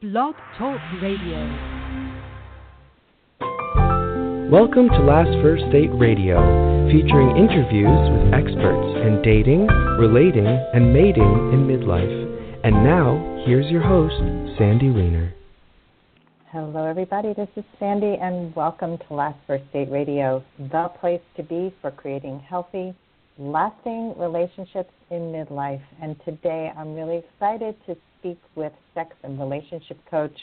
Blog Talk Radio. Welcome to Last First Date Radio, featuring interviews with experts in dating, relating, and mating in midlife. And now, here's your host, Sandy Weiner. Hello, everybody. This is Sandy, and welcome to Last First Date Radio, the place to be for creating healthy, lasting relationships in midlife. And today I'm really excited to speak with sex and relationship coach,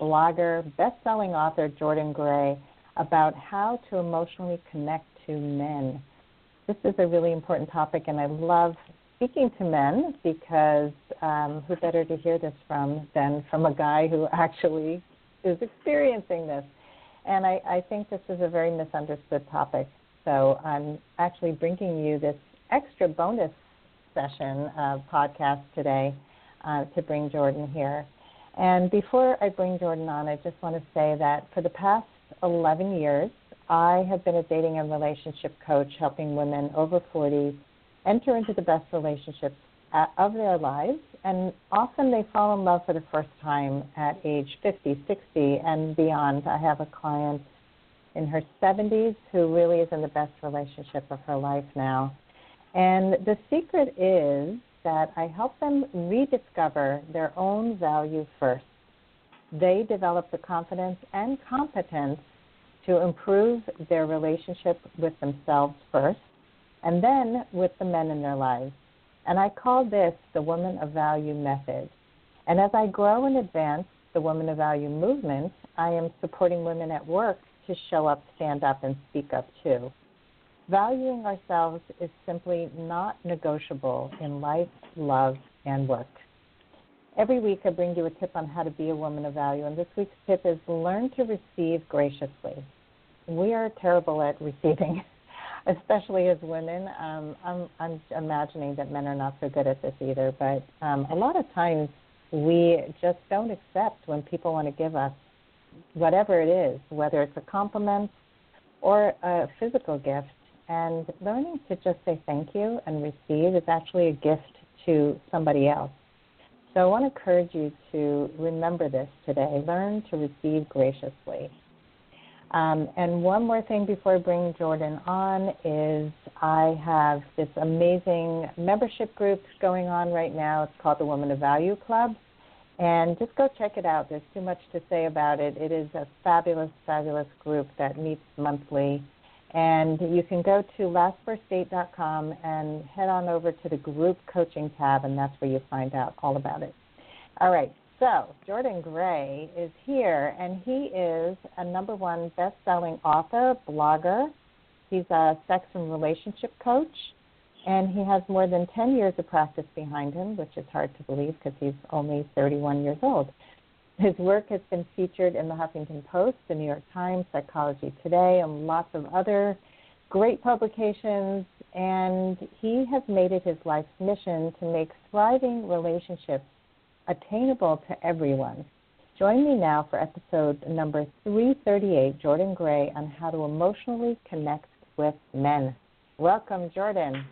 blogger, best selling author Jordan Gray about how to emotionally connect to men. This is a really important topic, and I love speaking to men because um, who better to hear this from than from a guy who actually is experiencing this? And I, I think this is a very misunderstood topic. So I'm actually bringing you this extra bonus session of podcast today uh, to bring Jordan here. And before I bring Jordan on, I just want to say that for the past 11 years, I have been a dating and relationship coach helping women over 40 enter into the best relationships of their lives. And often they fall in love for the first time at age 50, 60, and beyond. I have a client in her 70s who really is in the best relationship of her life now. And the secret is that I help them rediscover their own value first. They develop the confidence and competence to improve their relationship with themselves first, and then with the men in their lives. And I call this the Woman of Value method. And as I grow and advance the Woman of Value movement, I am supporting women at work to show up, stand up, and speak up too. Valuing ourselves is simply not negotiable in life, love, and work. Every week, I bring you a tip on how to be a woman of value, and this week's tip is learn to receive graciously. We are terrible at receiving, especially as women. Um, I'm, I'm imagining that men are not so good at this either, but um, a lot of times we just don't accept when people want to give us whatever it is, whether it's a compliment or a physical gift. And learning to just say thank you and receive is actually a gift to somebody else. So I want to encourage you to remember this today. Learn to receive graciously. Um, and one more thing before I bring Jordan on is I have this amazing membership group going on right now. It's called the Woman of Value Club. And just go check it out. There's too much to say about it. It is a fabulous, fabulous group that meets monthly. And you can go to lastfirstdate.com and head on over to the group coaching tab, and that's where you find out all about it. All right, so Jordan Gray is here, and he is a number one best selling author, blogger. He's a sex and relationship coach, and he has more than 10 years of practice behind him, which is hard to believe because he's only 31 years old. His work has been featured in the Huffington Post, the New York Times, Psychology Today, and lots of other great publications. And he has made it his life's mission to make thriving relationships attainable to everyone. Join me now for episode number 338 Jordan Gray on how to emotionally connect with men. Welcome, Jordan.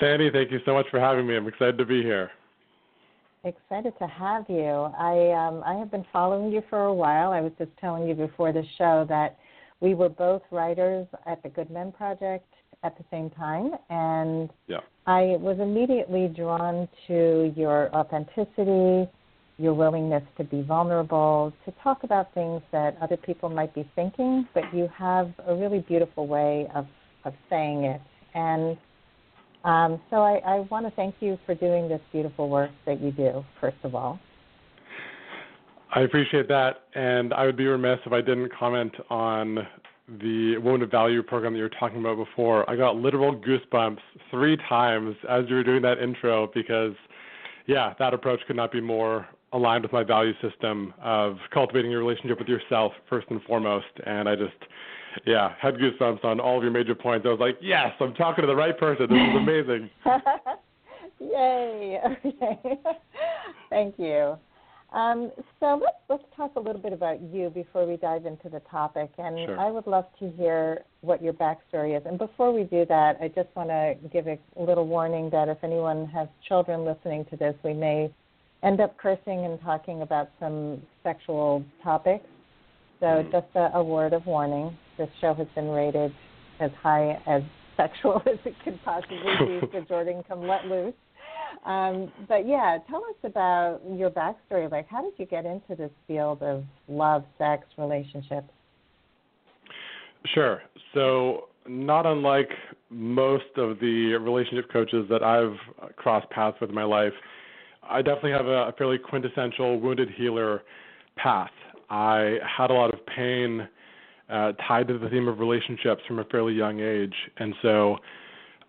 Sandy, thank you so much for having me. I'm excited to be here. Excited to have you. I um, I have been following you for a while. I was just telling you before the show that we were both writers at the Good Men Project at the same time, and yeah. I was immediately drawn to your authenticity, your willingness to be vulnerable, to talk about things that other people might be thinking, but you have a really beautiful way of of saying it, and um, so I, I want to thank you for doing this beautiful work that you do, first of all. I appreciate that, and I would be remiss if I didn't comment on the Woman of Value program that you were talking about before. I got literal goosebumps three times as you were doing that intro because, yeah, that approach could not be more aligned with my value system of cultivating your relationship with yourself first and foremost. And I just yeah, had goosebumps on all of your major points. I was like, yes, I'm talking to the right person. This is amazing. Yay! Okay. Thank you. Um, so let's let's talk a little bit about you before we dive into the topic, and sure. I would love to hear what your backstory is. And before we do that, I just want to give a little warning that if anyone has children listening to this, we may end up cursing and talking about some sexual topics. So, mm-hmm. just a, a word of warning this show has been rated as high as sexual as it could possibly be, so Jordan come let loose. Um, but yeah, tell us about your backstory. Like, how did you get into this field of love, sex, relationships? Sure. So, not unlike most of the relationship coaches that I've crossed paths with in my life, I definitely have a, a fairly quintessential wounded healer path. I had a lot of pain uh, tied to the theme of relationships from a fairly young age, and so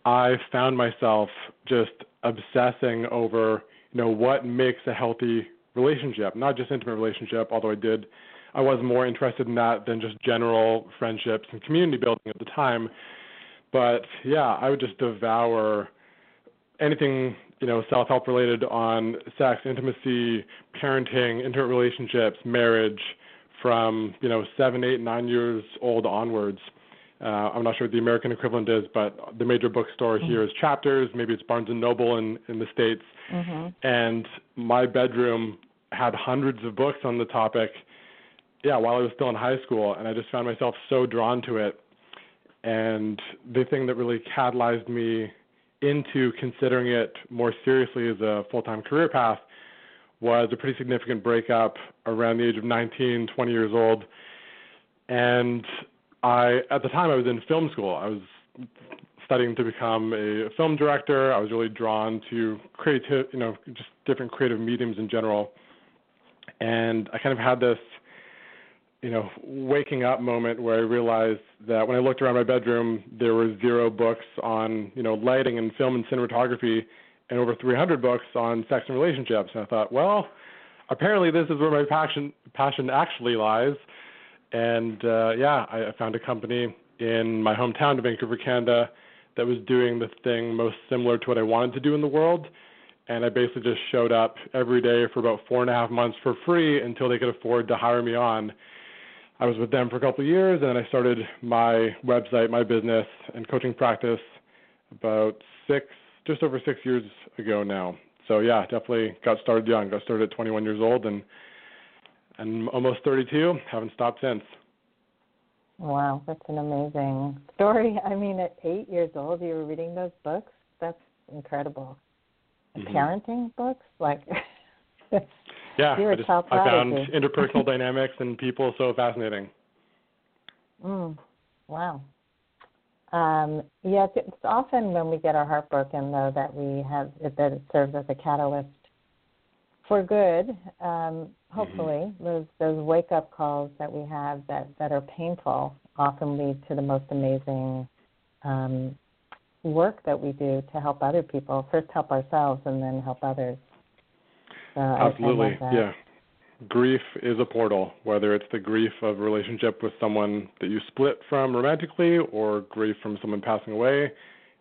I found myself just obsessing over you know what makes a healthy relationship, not just intimate relationship, although I did I was more interested in that than just general friendships and community building at the time. But yeah, I would just devour anything, you know, self help related on sex, intimacy, parenting, intimate relationships, marriage from, you know, seven, eight, nine years old onwards. Uh, I'm not sure what the American equivalent is, but the major bookstore mm-hmm. here is Chapters. Maybe it's Barnes and Noble in in the states. Mm-hmm. And my bedroom had hundreds of books on the topic. Yeah, while I was still in high school, and I just found myself so drawn to it. And the thing that really catalyzed me into considering it more seriously as a full-time career path was a pretty significant breakup around the age of 19, 20 years old. And I, at the time, I was in film school. I was studying to become a film director. I was really drawn to creative, you know, just different creative mediums in general. And I kind of had this, you know, waking up moment where I realized that when I looked around my bedroom, there were zero books on, you know, lighting and film and cinematography, and over 300 books on sex and relationships. And I thought, well, apparently this is where my passion passion actually lies. And uh, yeah, I, found a company in my hometown of Vancouver, Canada, that was doing the thing most similar to what I wanted to do in the world. And I basically just showed up every day for about four and a half months for free until they could afford to hire me on. I was with them for a couple of years, and then I started my website, my business, and coaching practice about six, just over six years ago now. So yeah, definitely got started young. Got started at 21 years old, and and almost 32. Haven't stopped since. Wow, that's an amazing story. I mean, at eight years old, you were reading those books. That's incredible. Mm-hmm. Parenting books, like. yeah, I, just, I found interpersonal dynamics and people so fascinating. Mm, wow. Um, yes, it's often when we get our heart broken, though, that we have that it serves as a catalyst for good. Um, hopefully, mm-hmm. those those wake up calls that we have that that are painful often lead to the most amazing um, work that we do to help other people. First, help ourselves, and then help others. So Absolutely, yeah. Grief is a portal, whether it's the grief of a relationship with someone that you split from romantically or grief from someone passing away.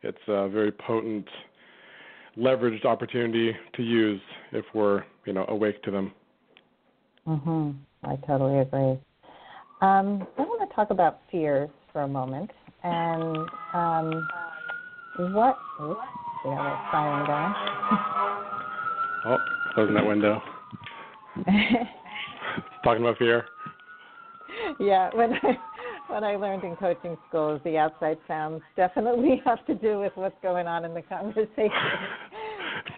It's a very potent leveraged opportunity to use if we're you know awake to them. Mhm. I totally agree. Um, I want to talk about fears for a moment, and um, what? Oops, we have a siren going. oh, closing that window. Talking about fear. Yeah, when I what I learned in coaching school is the outside sounds definitely have to do with what's going on in the conversation.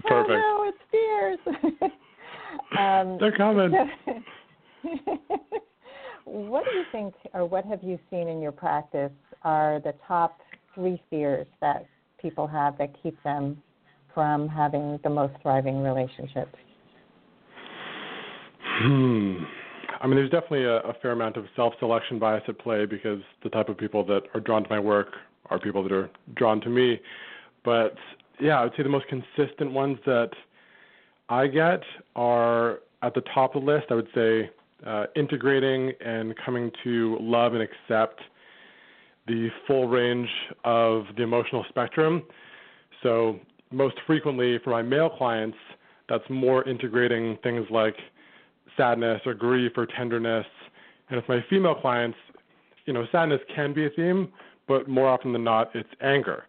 Perfect. Oh no, it's fears. um, They're coming. what do you think, or what have you seen in your practice, are the top three fears that people have that keep them from having the most thriving relationships? Hmm. I mean, there's definitely a, a fair amount of self-selection bias at play because the type of people that are drawn to my work are people that are drawn to me. But yeah, I would say the most consistent ones that I get are at the top of the list. I would say uh, integrating and coming to love and accept the full range of the emotional spectrum. So, most frequently for my male clients, that's more integrating things like sadness or grief or tenderness. And with my female clients, you know, sadness can be a theme, but more often than not, it's anger.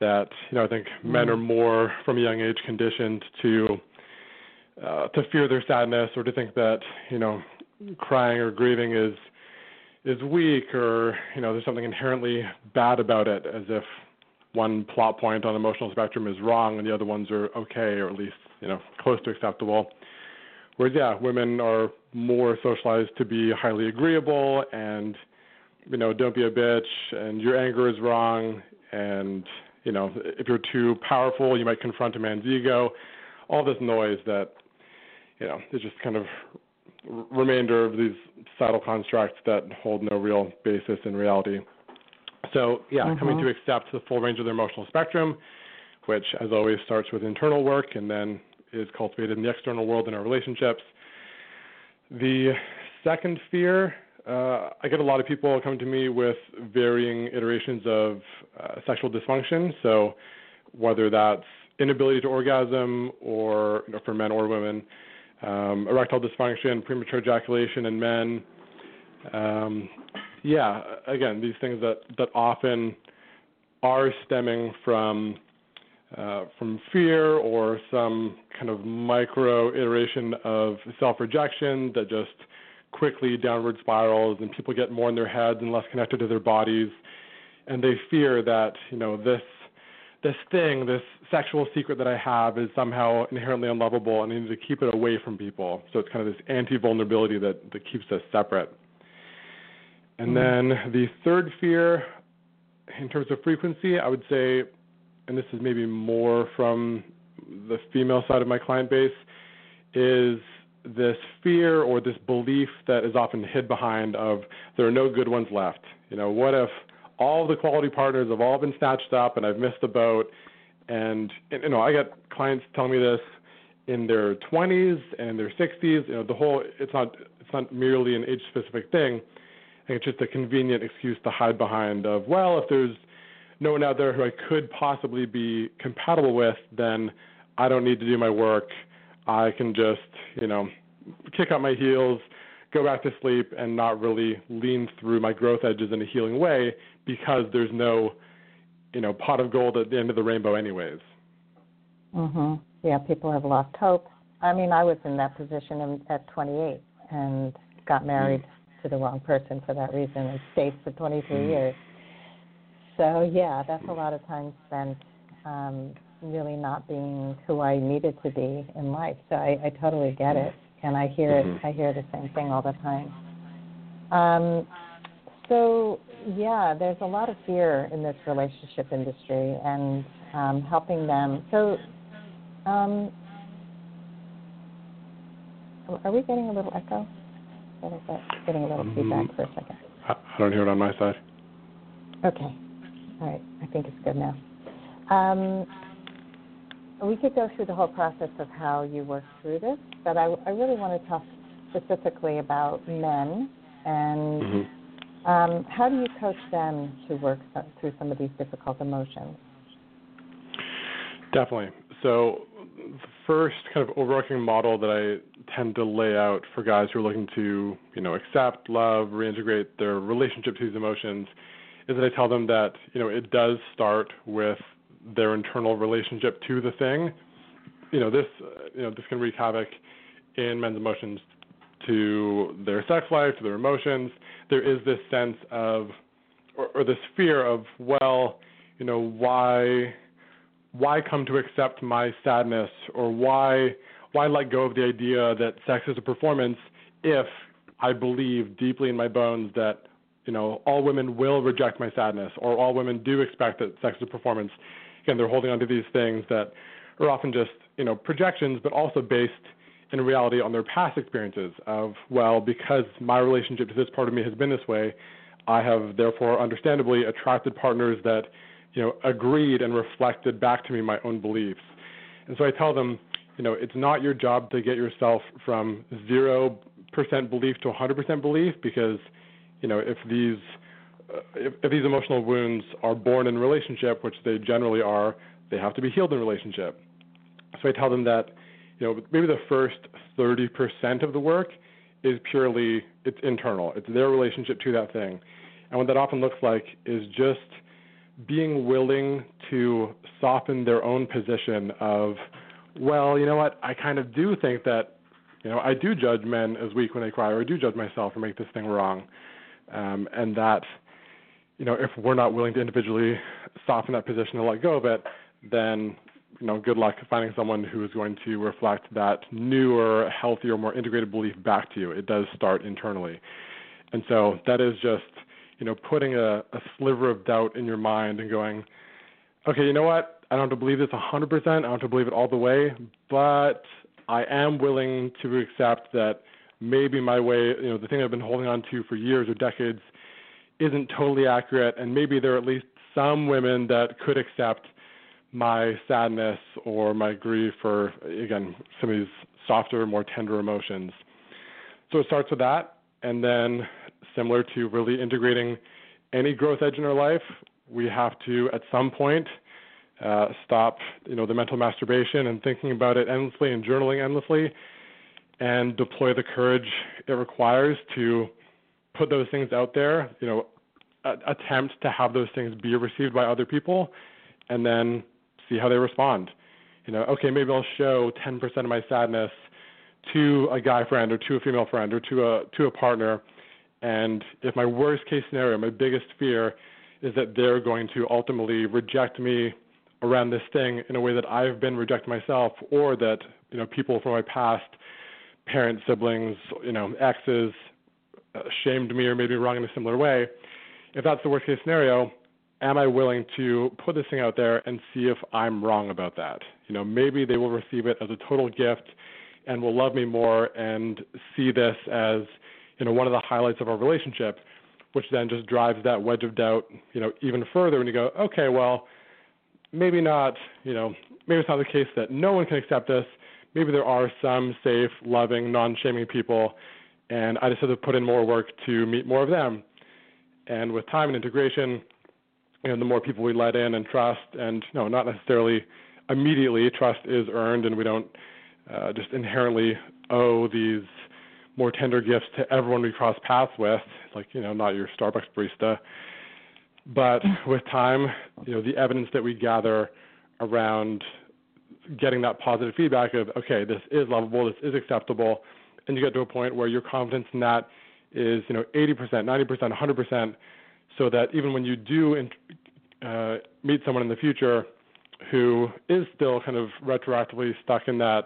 That you know, I think mm. men are more from a young age conditioned to uh, to fear their sadness or to think that you know crying or grieving is is weak or you know there's something inherently bad about it as if one plot point on the emotional spectrum is wrong and the other ones are okay or at least you know close to acceptable whereas yeah women are more socialized to be highly agreeable and you know don't be a bitch and your anger is wrong and you know if you're too powerful you might confront a man's ego all this noise that you know is just kind of remainder of these subtle constructs that hold no real basis in reality. So, yeah, mm-hmm. coming to accept the full range of their emotional spectrum, which, as always, starts with internal work and then is cultivated in the external world in our relationships. The second fear, uh, I get a lot of people coming to me with varying iterations of uh, sexual dysfunction. So, whether that's inability to orgasm or you know, for men or women, um, erectile dysfunction, premature ejaculation in men. Um, yeah, again, these things that, that often are stemming from uh, from fear or some kind of micro iteration of self-rejection that just quickly downward spirals, and people get more in their heads and less connected to their bodies, and they fear that you know this this thing, this sexual secret that I have is somehow inherently unlovable and I need to keep it away from people. So it's kind of this anti vulnerability that, that keeps us separate. And mm-hmm. then the third fear, in terms of frequency, I would say, and this is maybe more from the female side of my client base, is this fear or this belief that is often hid behind of there are no good ones left. You know, what if all the quality partners have all been snatched up and I've missed the boat. And, you know, I got clients telling me this in their 20s and their 60s. You know, the whole it's not it's not merely an age specific thing. it's just a convenient excuse to hide behind of well, if there's no one out there who I could possibly be compatible with, then I don't need to do my work. I can just, you know, kick up my heels, go back to sleep, and not really lean through my growth edges in a healing way because there's no, you know, pot of gold at the end of the rainbow, anyways. Mhm. Yeah, people have lost hope. I mean, I was in that position at 28 and got married mm. to the wrong person for that reason and stayed for 23 mm. years. So yeah, that's a lot of time spent um, really not being who I needed to be in life. So I, I totally get it, and I hear mm-hmm. it. I hear the same thing all the time. Um, so yeah, there's a lot of fear in this relationship industry and um, helping them. So, um, are we getting a little echo? Getting a little um, feedback for a second. I don't hear it on my side. Okay. All right. I think it's good now. Um, we could go through the whole process of how you work through this, but I, I really want to talk specifically about men and. Mm-hmm um, how do you coach them to work through some of these difficult emotions? Definitely. So, the first kind of overarching model that I tend to lay out for guys who are looking to, you know, accept, love, reintegrate their relationship to these emotions is that I tell them that, you know, it does start with their internal relationship to the thing. You know, this, uh, you know, this can wreak havoc in men's emotions to their sex life, to their emotions, there is this sense of, or, or this fear of, well, you know, why, why come to accept my sadness, or why, why let go of the idea that sex is a performance if I believe deeply in my bones that, you know, all women will reject my sadness, or all women do expect that sex is a performance. Again, they're holding on to these things that are often just, you know, projections, but also based in reality on their past experiences of, well, because my relationship to this part of me has been this way, I have therefore understandably attracted partners that, you know, agreed and reflected back to me my own beliefs. And so I tell them, you know, it's not your job to get yourself from 0% belief to 100% belief because, you know, if these uh, if, if these emotional wounds are born in relationship, which they generally are, they have to be healed in relationship. So I tell them that you know, maybe the first 30% of the work is purely it's internal. It's their relationship to that thing. And what that often looks like is just being willing to soften their own position of well, you know what? I kind of do think that, you know, I do judge men as weak when they cry, or I do judge myself or make this thing wrong, um, and that, you know, if we're not willing to individually soften that position and let go of it, then you know, good luck finding someone who is going to reflect that newer, healthier, more integrated belief back to you. It does start internally. And so that is just, you know, putting a, a sliver of doubt in your mind and going, okay, you know what? I don't have to believe this 100%. I don't have to believe it all the way, but I am willing to accept that maybe my way, you know, the thing I've been holding on to for years or decades isn't totally accurate, and maybe there are at least some women that could accept – my sadness or my grief or again some of these softer more tender emotions. So it starts with that and then similar to really integrating any growth edge in our life we have to at some point uh, stop you know the mental masturbation and thinking about it endlessly and journaling endlessly and deploy the courage it requires to put those things out there you know attempt to have those things be received by other people and then see how they respond. You know, okay, maybe I'll show 10% of my sadness to a guy friend or to a female friend or to a to a partner, and if my worst case scenario, my biggest fear is that they're going to ultimately reject me around this thing in a way that I've been rejected myself, or that you know people from my past, parents, siblings, you know, exes, uh, shamed me or made me wrong in a similar way. If that's the worst case scenario, am I willing to put this thing out there and see if I'm wrong about that? You know, maybe they will receive it as a total gift and will love me more and see this as, you know, one of the highlights of our relationship, which then just drives that wedge of doubt, you know, even further when you go, okay, well, maybe not, you know, maybe it's not the case that no one can accept this. Maybe there are some safe, loving, non-shaming people, and I just have to put in more work to meet more of them. And with time and integration, you know, the more people we let in and trust, and no, not necessarily immediately trust is earned, and we don't uh, just inherently owe these more tender gifts to everyone we cross paths with, like you know, not your Starbucks barista. But with time, you know, the evidence that we gather around getting that positive feedback of okay, this is lovable, this is acceptable, and you get to a point where your confidence in that is you know 80%, 90%, 100% so that even when you do uh, meet someone in the future who is still kind of retroactively stuck in that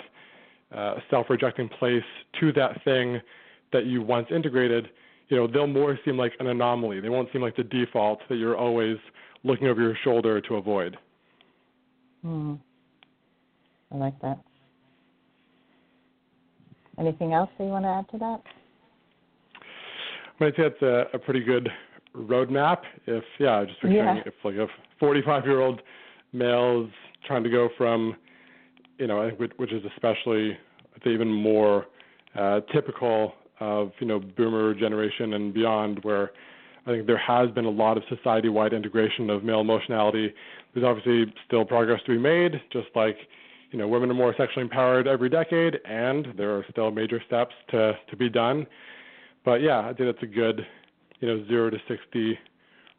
uh, self-rejecting place to that thing that you once integrated, you know, they'll more seem like an anomaly. They won't seem like the default that you're always looking over your shoulder to avoid. Hmm. I like that. Anything else that you want to add to that? I think that's a, a pretty good roadmap. If yeah, just picturing yeah. if like a 45 year old male is trying to go from, you know, which is especially even more uh, typical of you know boomer generation and beyond, where I think there has been a lot of society-wide integration of male emotionality. There's obviously still progress to be made, just like you know women are more sexually empowered every decade, and there are still major steps to to be done. But yeah, I think that's a good you know zero to sixty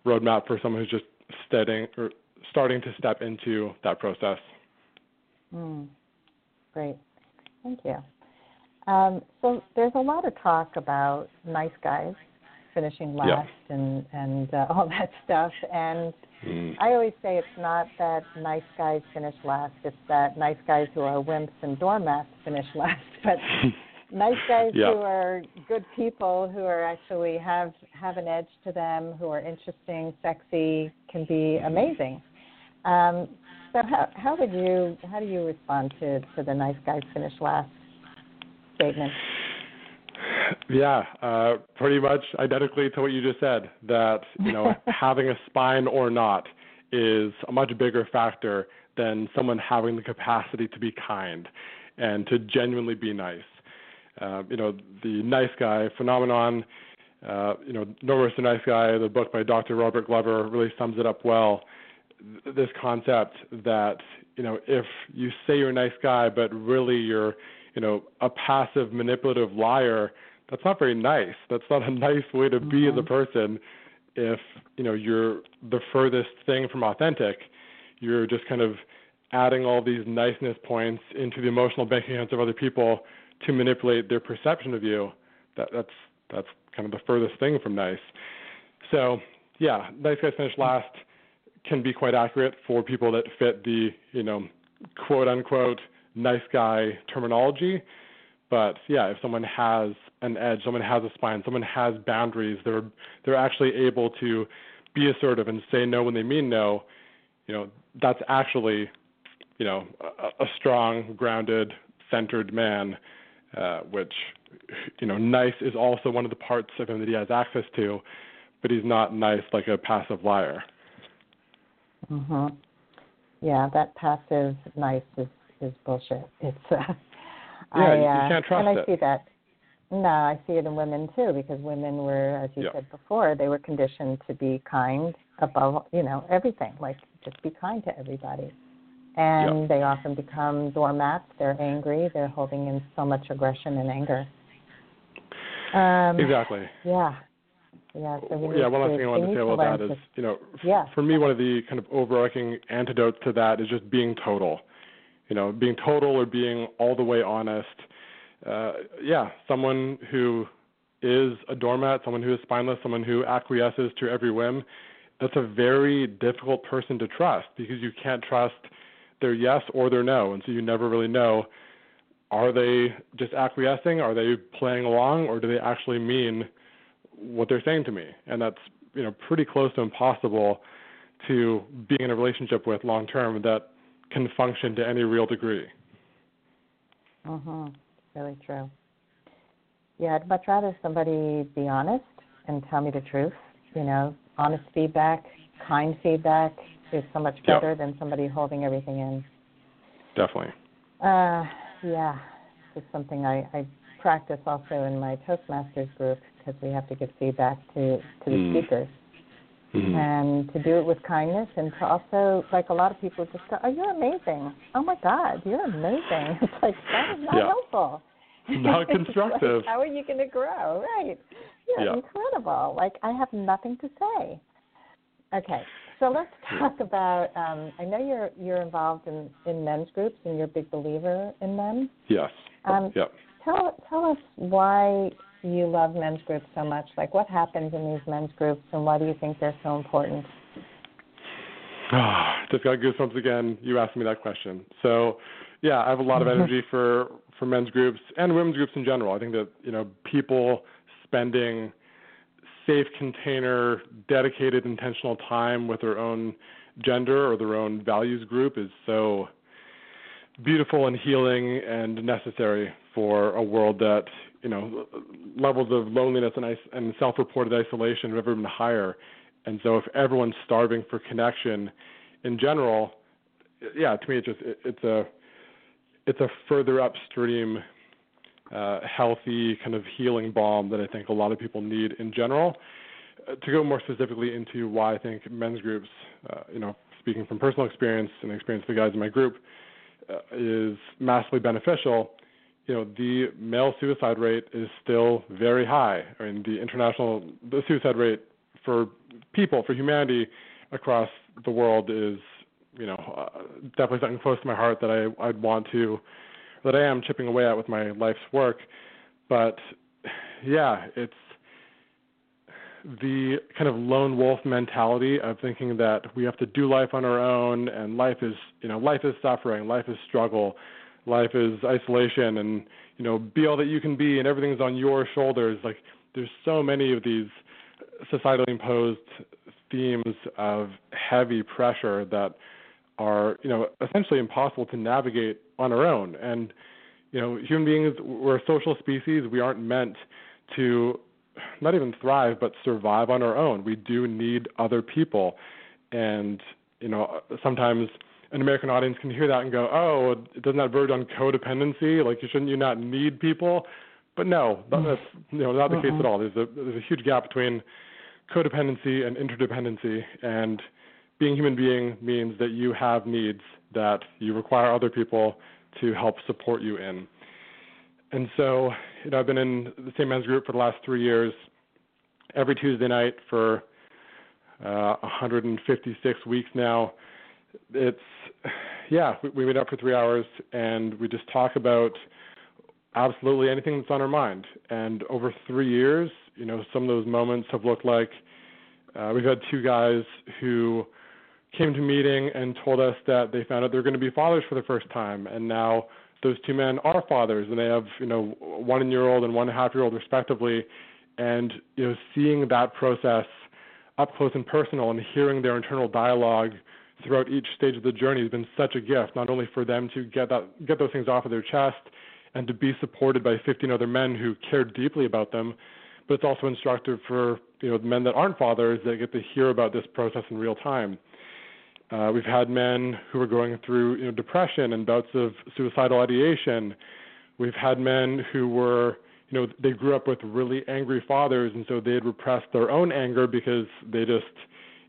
roadmap for someone who's just studying or starting to step into that process. Mm, great, thank you. Um, so there's a lot of talk about nice guys finishing last yeah. and and uh, all that stuff. And mm. I always say it's not that nice guys finish last; it's that nice guys who are wimps and doormats finish last. But nice guys yeah. who are good people who are actually have have an edge to them who are interesting sexy can be amazing um, so how how would you how do you respond to to the nice guys finish last statement yeah uh, pretty much identically to what you just said that you know having a spine or not is a much bigger factor than someone having the capacity to be kind and to genuinely be nice uh, you know, the nice guy phenomenon. Uh, you know, No the Nice Guy, the book by Dr. Robert Glover, really sums it up well. This concept that you know, if you say you're a nice guy, but really you're, you know, a passive, manipulative liar, that's not very nice. That's not a nice way to be mm-hmm. as a person. If you know you're the furthest thing from authentic, you're just kind of adding all these niceness points into the emotional bank accounts of other people to manipulate their perception of you, that, that's that's kind of the furthest thing from nice. So yeah, nice guys finish last can be quite accurate for people that fit the you know quote unquote nice guy terminology. But yeah, if someone has an edge, someone has a spine, someone has boundaries, they're they're actually able to be assertive and say no when they mean no. You know, that's actually, you know, a, a strong, grounded, centered man, uh, which, you know, nice is also one of the parts of him that he has access to, but he's not nice like a passive liar. Mhm. Yeah, that passive nice is is bullshit. It's uh, yeah, I, you uh, can't trust and I it. see that. No, I see it in women too because women were, as you Yeah. said before, they were conditioned to be kind above, you know, everything. Like just be kind to everybody, and Yeah. they often become doormats. They're angry. They're holding in so much aggression and anger. Um, Exactly. Yeah. Yeah. So yeah, one last thing I wanted to say about that is, you know, f- Yeah. for me, one of the kind of overarching antidotes to that is just being total. You know, being total or being all the way honest. Uh, yeah, someone who is a doormat, someone who is spineless, someone who acquiesces to every whim, that's a very difficult person to trust because you can't trust their yes or their no, and so you never really know are they just acquiescing, are they playing along, or do they actually mean what they're saying to me? And that's you know pretty close to impossible to being in a relationship with long term that can function to any real degree. Mhm. Really true. Yeah, I'd much rather somebody be honest and tell me the truth. You know, honest feedback, kind feedback is so much better than somebody holding everything in. Definitely. Uh, yeah, it's something I, I practice also in my Toastmasters group because we have to give feedback to to the Mm. speakers Mhm. and to do it with kindness and to also like a lot of people just go, oh, you're amazing. Oh my God, you're amazing. It's like that is not Yeah. helpful. Not It's like, constructive. how are you going to grow? Right. You're Yeah. incredible. Like I have nothing to say. Okay, so let's talk about. Um, I know you're you're involved in in men's groups and you're a big believer in them. Yes. Um, Yep. Tell tell us why you love men's groups so much. Like what happens in these men's groups and why do you think they're so important? Ah, just got goosebumps again. You asked me that question. So, yeah, I have a lot of energy for for men's groups and women's groups in general. I think that you know people spending safe container, dedicated, intentional time with their own gender or their own values group is so beautiful and healing and necessary for a world that you know levels of loneliness and, and self-reported isolation have ever been higher. And so, if everyone's starving for connection, in general, yeah, to me, it's just it, it's a it's a further upstream, uh, healthy kind of healing balm that I think a lot of people need in general. Uh, to go more specifically into why I think men's groups, uh, you know, speaking from personal experience and experience of the guys in my group, uh, is massively beneficial. You know, the male suicide rate is still very high. I mean, the international the suicide rate for people for humanity across the world is, you know, uh, definitely something close to my heart that I I'd want to that I am chipping away at with my life's work. But yeah, it's the kind of lone wolf mentality of thinking that we have to do life on our own and life is you know life is suffering life is struggle life is isolation and you know be all that you can be and everything's on your shoulders. Like there's so many of these societally imposed themes of heavy pressure that are you know essentially impossible to navigate on our own. And you know human beings we're a social species. We aren't meant to not even thrive but survive on our own. We do need other people. And you know sometimes an american audience can hear that and go oh it doesn't that verge on codependency? Like shouldn't you not need people? But no that's you know not the case at all. There's a there's a huge gap between codependency and interdependency and being a human being means that you have needs that you require other people to help support you in. And so, you know, I've been in the same men's group for the last three years, every Tuesday night for uh, 156 weeks now. It's yeah, we, we meet up for three hours and we just talk about absolutely anything that's on our mind. And over three years, you know, some of those moments have looked like uh, we've had two guys who came to meeting and told us that they found out they're going to be fathers for the first time, and now those two men are fathers, and they have you know one year old and one half year old respectively, and you know seeing that process up close and personal and hearing their internal dialogue throughout each stage of the journey has been such a gift, not only for them to get that get those things off of their chest and to be supported by 15 other men who care deeply about them, but it's also instructive for you know the men that aren't fathers that get to hear about this process in real time. Uh, we've had men who are going through you know, depression and bouts of suicidal ideation. We've had men who were, you know, they grew up with really angry fathers, and so they had repressed their own anger because they just,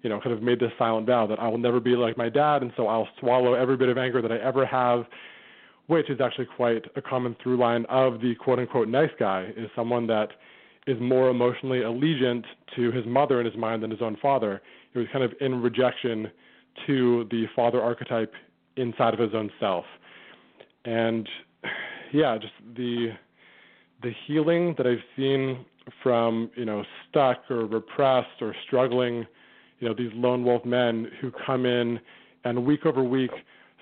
you know, kind of made this silent vow that I will never be like my dad, and so I'll swallow every bit of anger that I ever have, which is actually quite a common through line of the quote unquote nice guy, is someone that is more emotionally allegiant to his mother in his mind than his own father. He was kind of in rejection to the father archetype inside of his own self. And yeah, just the the healing that I've seen from, you know, stuck or repressed or struggling, you know, these lone wolf men who come in and week over week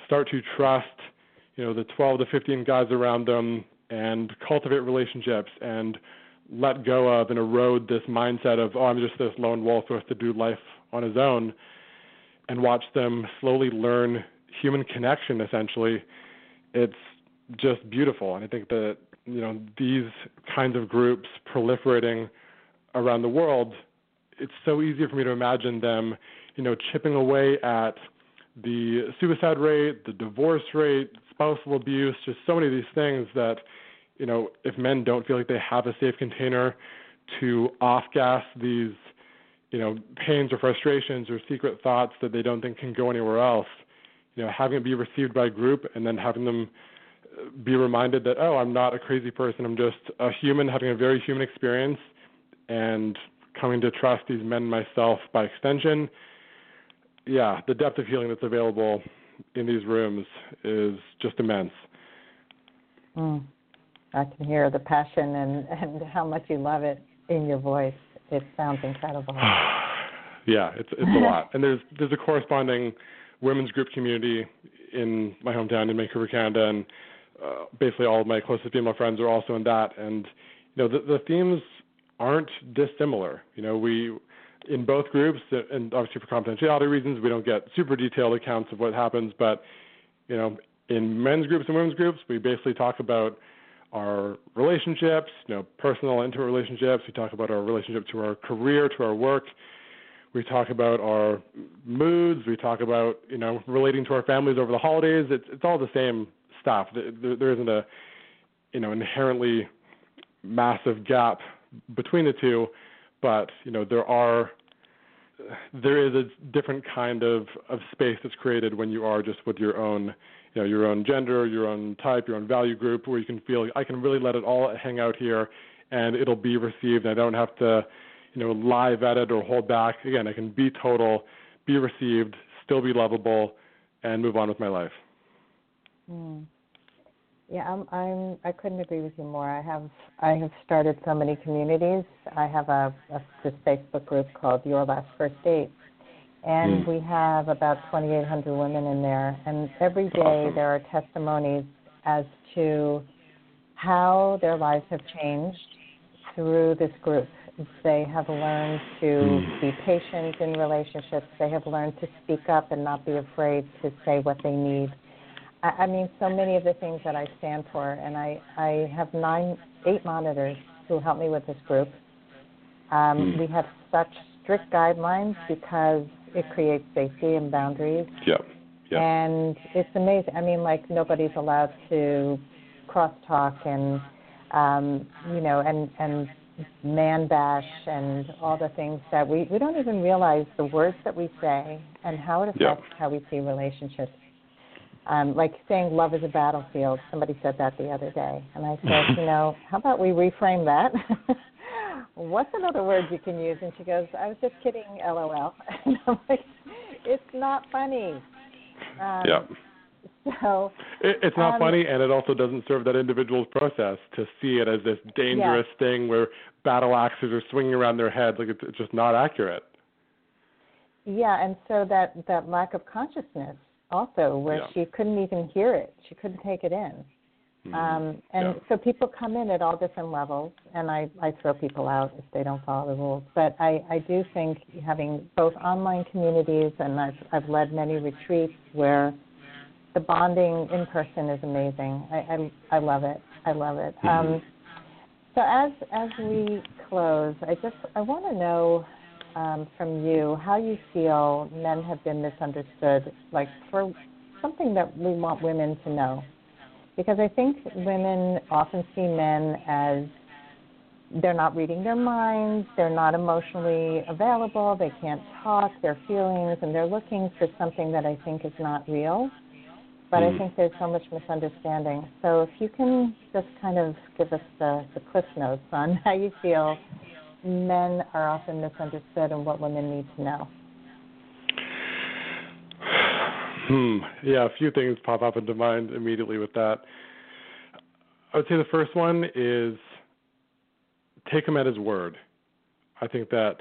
start to trust, you know, the 12 to 15 guys around them and cultivate relationships and let go of and erode this mindset of, oh, I'm just this lone wolf who has to do life on his own and watch them slowly learn human connection essentially it's just beautiful. And i think that you know these kinds of groups proliferating around the world it's so easy for me to imagine them you know chipping away at the suicide rate the divorce rate spousal abuse just so many of these things that you know if men don't feel like they have a safe container to off gas these you know, pains or frustrations or secret thoughts that they don't think can go anywhere else, you know, having it be received by a group and then having them uh, be reminded that, oh, I'm not a crazy person. I'm just a human having a very human experience and coming to trust these men myself by extension. Yeah, the depth of healing that's available in these rooms is just immense. Mm. I can hear the passion and, and how much you love it in your voice. It sounds incredible. yeah, it's it's a lot, and there's there's a corresponding women's group community in my hometown in Vancouver, Canada, and uh, basically all of my closest female friends are also in that. And you know, the the themes aren't dissimilar. You know, we in both groups, and obviously for confidentiality reasons, we don't get super detailed accounts of what happens. But you know, in men's groups and women's groups, we basically talk about our relationships, you know, personal, intimate relationships. We talk about our relationship to our career, to our work. We talk about our moods. We talk about, you know, relating to our families over the holidays. It's it's all the same stuff. There, there isn't a, you know, inherently massive gap between the two, but you know, there are there is a different kind of of space that's created when you are just with your own you know your own gender, your own type, your own value group, where you can feel I can really let it all hang out here, and it'll be received. I don't have to, you know, live vet it, or hold back. Again, I can be total, be received, still be lovable, and move on with my life. Mm. Yeah, I'm, I'm. I couldn't agree with you more. I have. I have started so many communities. I have a, a this Facebook group called Your Last First Date, and mm. we have about 2,800 women in there. And every day there are testimonies as to how their lives have changed through this group. They have learned to mm. be patient in relationships. They have learned to speak up and not be afraid to say what they need. I, I mean, so many of the things that I stand for, and I, I have nine, eight monitors who help me with this group. Um, mm. We have such strict guidelines because it creates safety and boundaries. Yeah. Yeah. And it's amazing. I mean, like nobody's allowed to crosstalk and um, you know, and and man bash and all the things that we we don't even realize the words that we say and how it affects yeah. how we see relationships. Um, like saying love is a battlefield. Somebody said that the other day, and I said, you know, how about we reframe that? what's another word you can use? And she goes, I was just kidding, LOL. And I'm like, it's not funny. Um, yeah. So it, it's not um, funny, and it also doesn't serve that individual's process to see it as this dangerous thing where battle axes are swinging around their heads. Like it's, it's just not accurate. Yeah, and so that that lack of consciousness also, where Yeah. she couldn't even hear it, she couldn't take it in. Mhm. Um, and Yeah. so people come in at all different levels, and I, I throw people out if they don't follow the rules. But I, I do think having both online communities, and I've, I've led many retreats where the bonding in person is amazing. I, I, I love it. I love it. Mhm. Um, so as as we close, I just I want to know um, from you how you feel men have been misunderstood, like for something that we want women to know because I think women often see men as they're not reading their minds, they're not emotionally available, they can't talk their feelings, and they're looking for something that I think is not real. But I Mm. think there's so much misunderstanding. So if you can just kind of give us the, the cliff notes on how you feel men are often misunderstood and what women need to know. Hmm. Yeah, a few things pop up into mind immediately with that. I would say the first one is take him at his word. I think that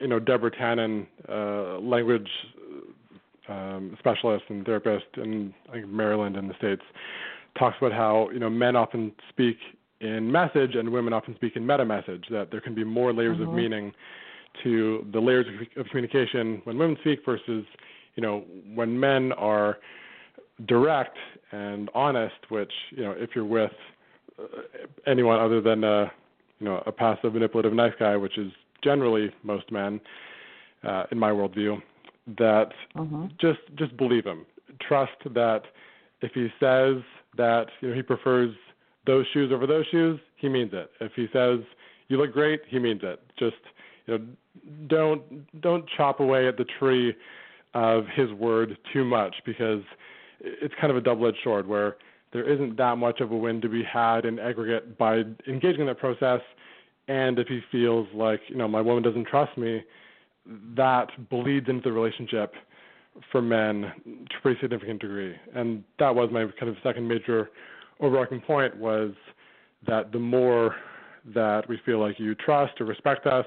you know Deborah Tannen, uh, language um, specialist and therapist in like Maryland in the states, talks about how you know men often speak in message and women often speak in meta message. That there can be more layers of Mhm. meaning to the layers of, of communication when women speak versus you know when men are direct and honest. Which you know if you're with uh, anyone other than a you know a passive manipulative nice guy, which is generally most men uh, in my worldview, that Mm-hmm. just just believe him. Trust that if he says that you know he prefers those shoes over those shoes, he means it. If he says you look great, he means it. Just you know, don't don't chop away at the tree of his word too much because it's kind of a double-edged sword where there isn't that much of a win to be had in aggregate by engaging in that process. And if he feels like you know my woman doesn't trust me, that bleeds into the relationship for men to a pretty significant degree. And that was my kind of second major overarching point was that the more that we feel like you trust or respect us,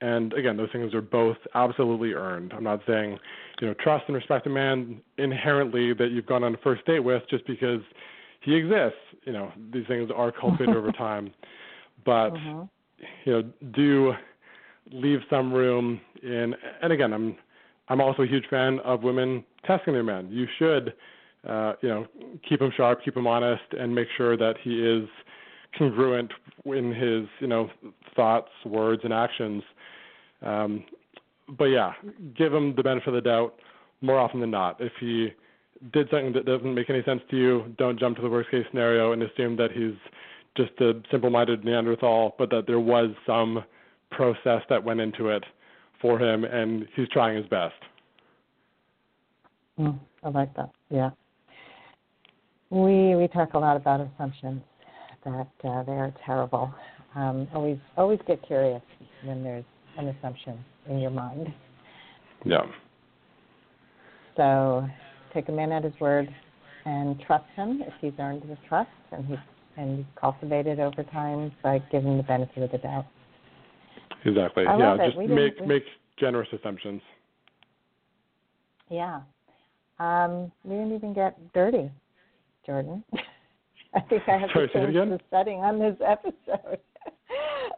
and again, those things are both absolutely earned. I'm not saying, you know, trust and respect a man inherently that you've gone on a first date with just because he exists. You know, these things are cultivated over time. But Mm-hmm. you know, do leave some room in and again i'm i'm also a huge fan of women testing their men you should uh you know keep him sharp keep him honest and make sure that he is congruent in his you know thoughts words and actions um but yeah give him the benefit of the doubt more often than not if he did something that doesn't make any sense to you don't jump to the worst case scenario and assume that he's just a simple minded neanderthal but that there was some process that went into it for him, and he's trying his best. Mm, I like that. Yeah. We we talk a lot about assumptions that uh, they are terrible. Um, always always get curious when there's an assumption in your mind. Yeah. So take a man at his word and trust him if he's earned the trust and he's and cultivated over time by giving the benefit of the doubt. Exactly. I yeah, just make we- make generous assumptions. Yeah. Um, we didn't even get dirty, Jordan. I think I have Sorry, to change the setting on this episode.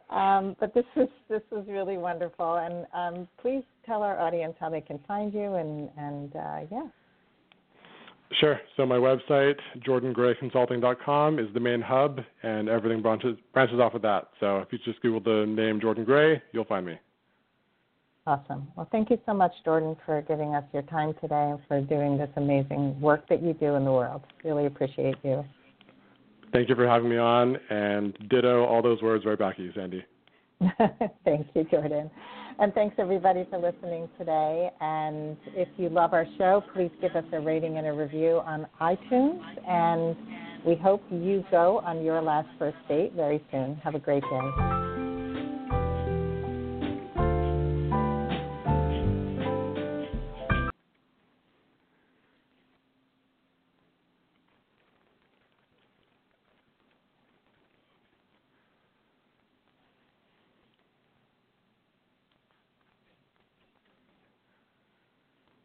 um, but this was this was really wonderful, and um, please tell our audience how they can find you, and and uh, yeah. Sure. So my website, jordangrayconsulting.com, is the main hub, and everything branches branches off of that. So if you just Google the name Jordan Gray, you'll find me. Awesome. Well, thank you so much, Jordan, for giving us your time today and for doing this amazing work that you do in the world. Really appreciate you. Thank you for having me on, and ditto all those words right back at you, Sandy. Thank you, Jordan. And thanks everybody for listening today. And if you love our show, please give us a rating and a review on iTunes. And we hope you go on your last first date very soon. Have a great day.